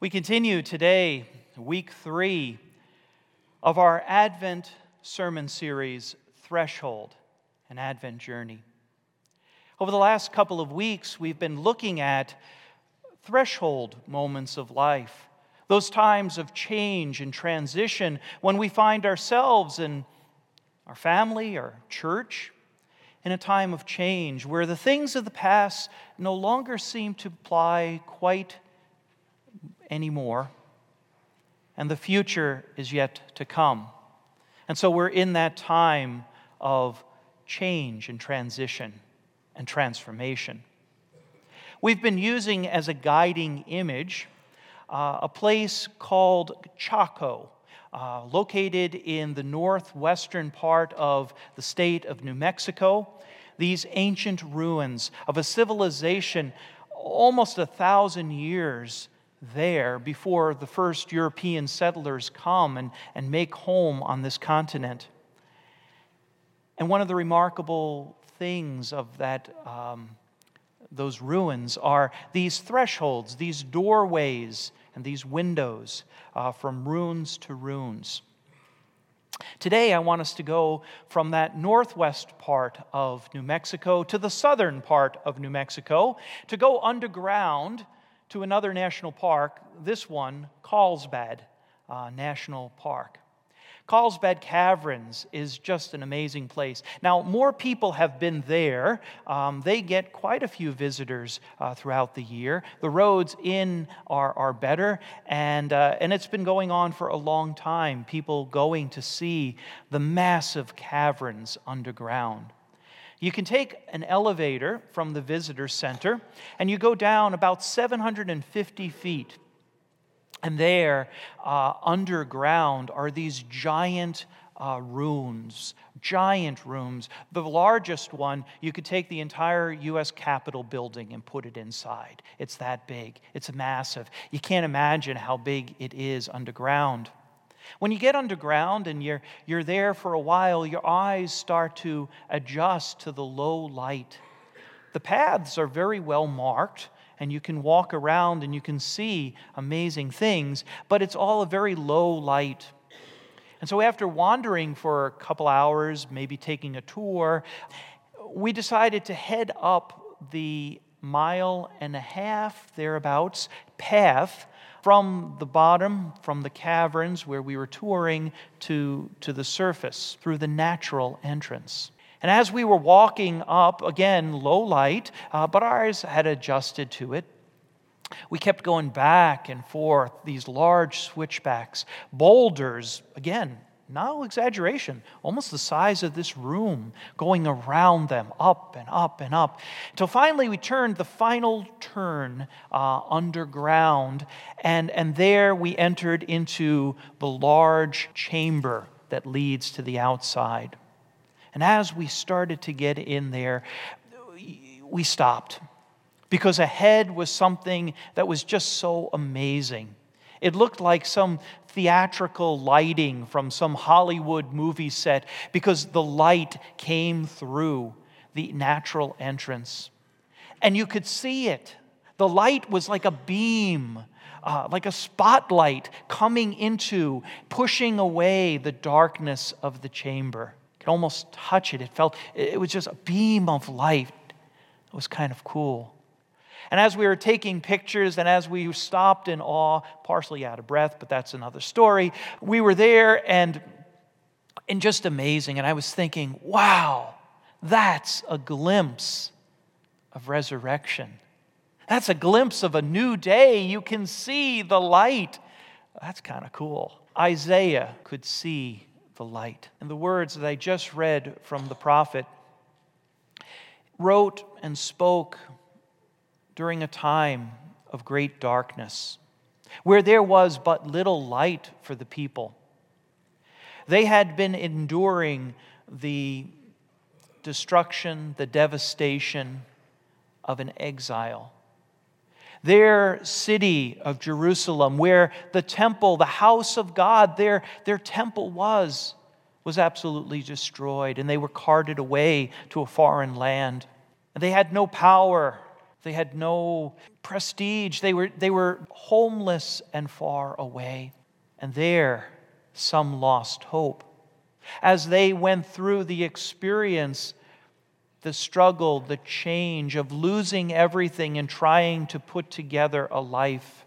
We continue today, week three of our Advent sermon series, Threshold, an Advent Journey. Over the last couple of weeks, we've been looking at threshold moments of life, those times of change and transition when we find ourselves in our family, our church, in a time of change where the things of the past no longer seem to apply quite anymore, and the future is yet to come. And so we're in that time of change and transition and transformation. We've been using as a guiding image uh, a place called Chaco, uh, located in the northwestern part of the state of New Mexico. These ancient ruins of a civilization almost a thousand years there before the first European settlers come and, and make home on this continent. And one of the remarkable things of that, um, those ruins are these thresholds, these doorways, and these windows uh, from runes to runes. Today, I want us to go from that northwest part of New Mexico to the southern part of New Mexico, to go underground to another national park, this one, Carlsbad uh, National Park. Carlsbad Caverns is just an amazing place. Now, more people have been there. Um, they get quite a few visitors uh, throughout the year. The roads in are, are better, and, uh, and it's been going on for a long time. People going to see the massive caverns underground. You can take an elevator from the visitor center and you go down about 750 feet. And there, uh, underground, are these giant uh, rooms, giant rooms. The largest one, you could take the entire U.S. Capitol building and put it inside. It's that big, it's massive. You can't imagine how big it is underground. When you get underground and you're, you're there for a while, your eyes start to adjust to the low light. The paths are very well marked, and you can walk around and you can see amazing things, but it's all a very low light. And so, after wandering for a couple hours, maybe taking a tour, we decided to head up the mile and a half, thereabouts, path from the bottom, from the caverns where we were touring, to, to the surface through the natural entrance. And as we were walking up, again, low light, uh, but ours had adjusted to it. We kept going back and forth, these large switchbacks, boulders, again, no exaggeration, almost the size of this room, going around them, up and up and up, until finally we turned the final turn uh, underground, and, and there we entered into the large chamber that leads to the outside. And as we started to get in there, we stopped because ahead was something that was just so amazing. It looked like some theatrical lighting from some Hollywood movie set because the light came through the natural entrance. And you could see it. The light was like a beam, uh, like a spotlight coming into, pushing away the darkness of the chamber. You could almost touch it. It felt, it was just a beam of light. It was kind of cool. And as we were taking pictures and as we stopped in awe, partially out of breath, but that's another story, we were there and, and just amazing. And I was thinking, wow, that's a glimpse of resurrection. That's a glimpse of a new day. You can see the light. That's kind of cool. Isaiah could see the light. And the words that I just read from the prophet wrote and spoke during a time of great darkness, where there was but little light for the people. They had been enduring the destruction, the devastation of an exile. Their city of Jerusalem, where the temple, the house of God, their, their temple was, was absolutely destroyed, and they were carted away to a foreign land. And they had no power They had no prestige. They were, they were homeless and far away. And there, some lost hope. As they went through the experience, the struggle, the change of losing everything and trying to put together a life.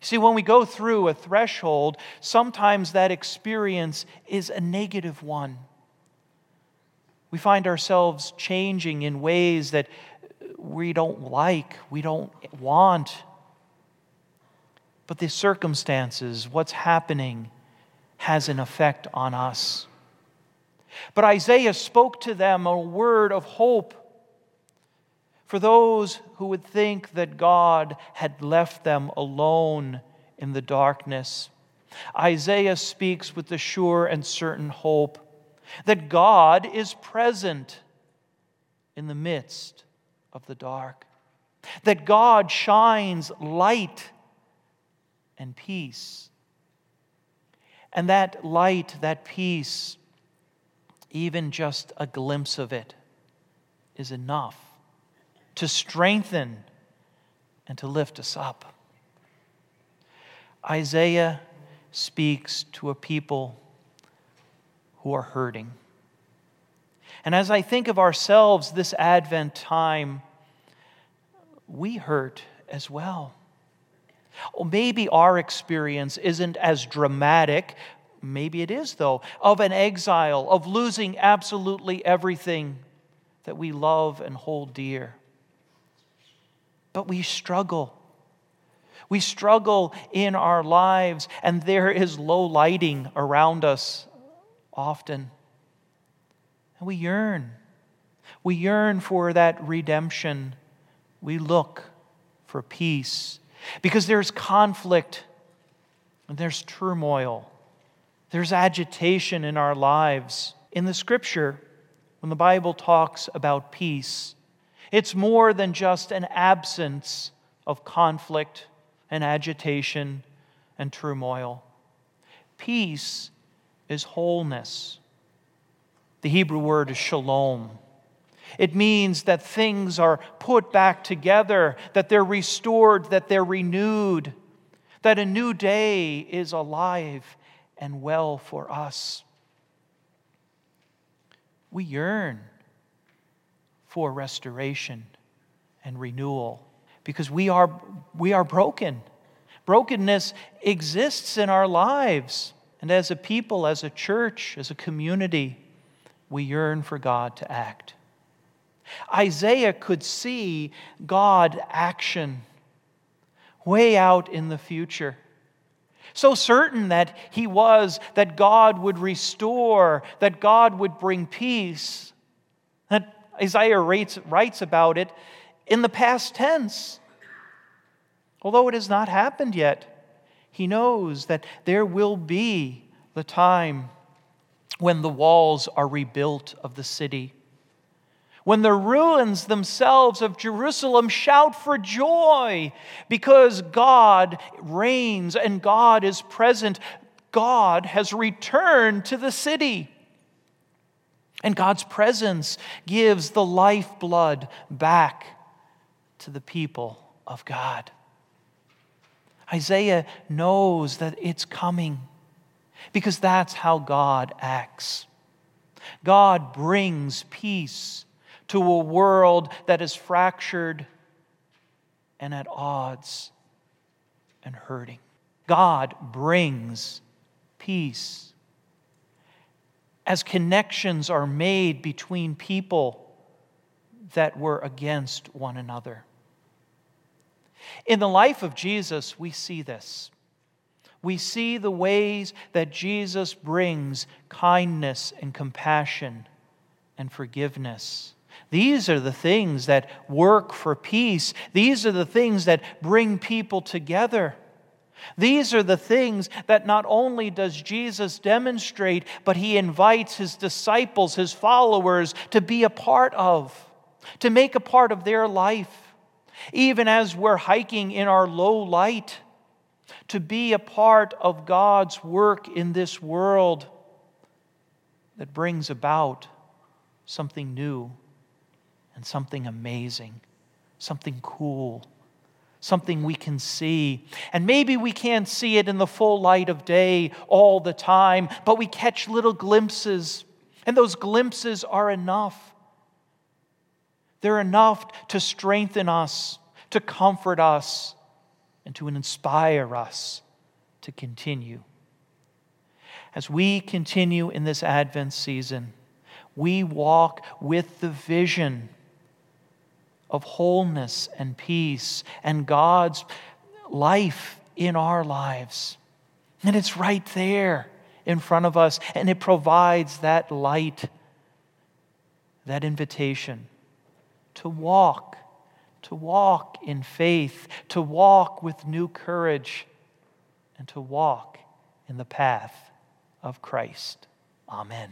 See, when we go through a threshold, sometimes that experience is a negative one. We find ourselves changing in ways that we don't like, we don't want. But the circumstances, what's happening, has an effect on us. But Isaiah spoke to them a word of hope for those who would think that God had left them alone in the darkness. Isaiah speaks with the sure and certain hope that God is present in the midst of the dark, that God shines light and peace. And that light, that peace, even just a glimpse of it, is enough to strengthen and to lift us up. Isaiah speaks to a people who are hurting. And as I think of ourselves this Advent time, we hurt as well. Well, maybe our experience isn't as dramatic, maybe it is though, of an exile, of losing absolutely everything that we love and hold dear. But we struggle. We struggle in our lives, and there is low lighting around us often. And we yearn. We yearn for that redemption. We look for peace because there's conflict and there's turmoil. There's agitation in our lives. In the scripture, when the Bible talks about peace, it's more than just an absence of conflict and agitation and turmoil. Peace is wholeness. The Hebrew word is shalom. It means that things are put back together, that they're restored, that they're renewed, that a new day is alive and well for us. We yearn for restoration and renewal because we are, we are broken. Brokenness exists in our lives. And as a people, as a church, as a community, we yearn for God to act. Isaiah could see God action way out in the future. So certain that he was that God would restore, that God would bring peace, that Isaiah writes, writes about it in the past tense. Although it has not happened yet, he knows that there will be the time when the walls are rebuilt of the city. When the ruins themselves of Jerusalem shout for joy because God reigns and God is present. God has returned to the city. And God's presence gives the lifeblood back to the people of God. Isaiah knows that it's coming because that's how God acts. God brings peace to a world that is fractured and at odds and hurting. God brings peace. As connections are made between people that were against one another. In the life of Jesus, we see this. We see the ways that Jesus brings kindness and compassion and forgiveness. These are the things that work for peace. These are the things that bring people together. These are the things that not only does Jesus demonstrate, but he invites his disciples, his followers, to be a part of, to make a part of their life. Even as we're hiking in our low light, to be a part of God's work in this world that brings about something new and something amazing something cool, something we can see. And maybe we can't see it in the full light of day all the time, but we catch little glimpses, and those glimpses are enough. They're enough to strengthen us, to comfort us, and to inspire us to continue. As we continue in this Advent season, we walk with the vision of wholeness and peace and God's life in our lives. And it's right there in front of us, and it provides that light, that invitation to walk, to walk in faith, to walk with new courage, and to walk in the path of Christ. Amen.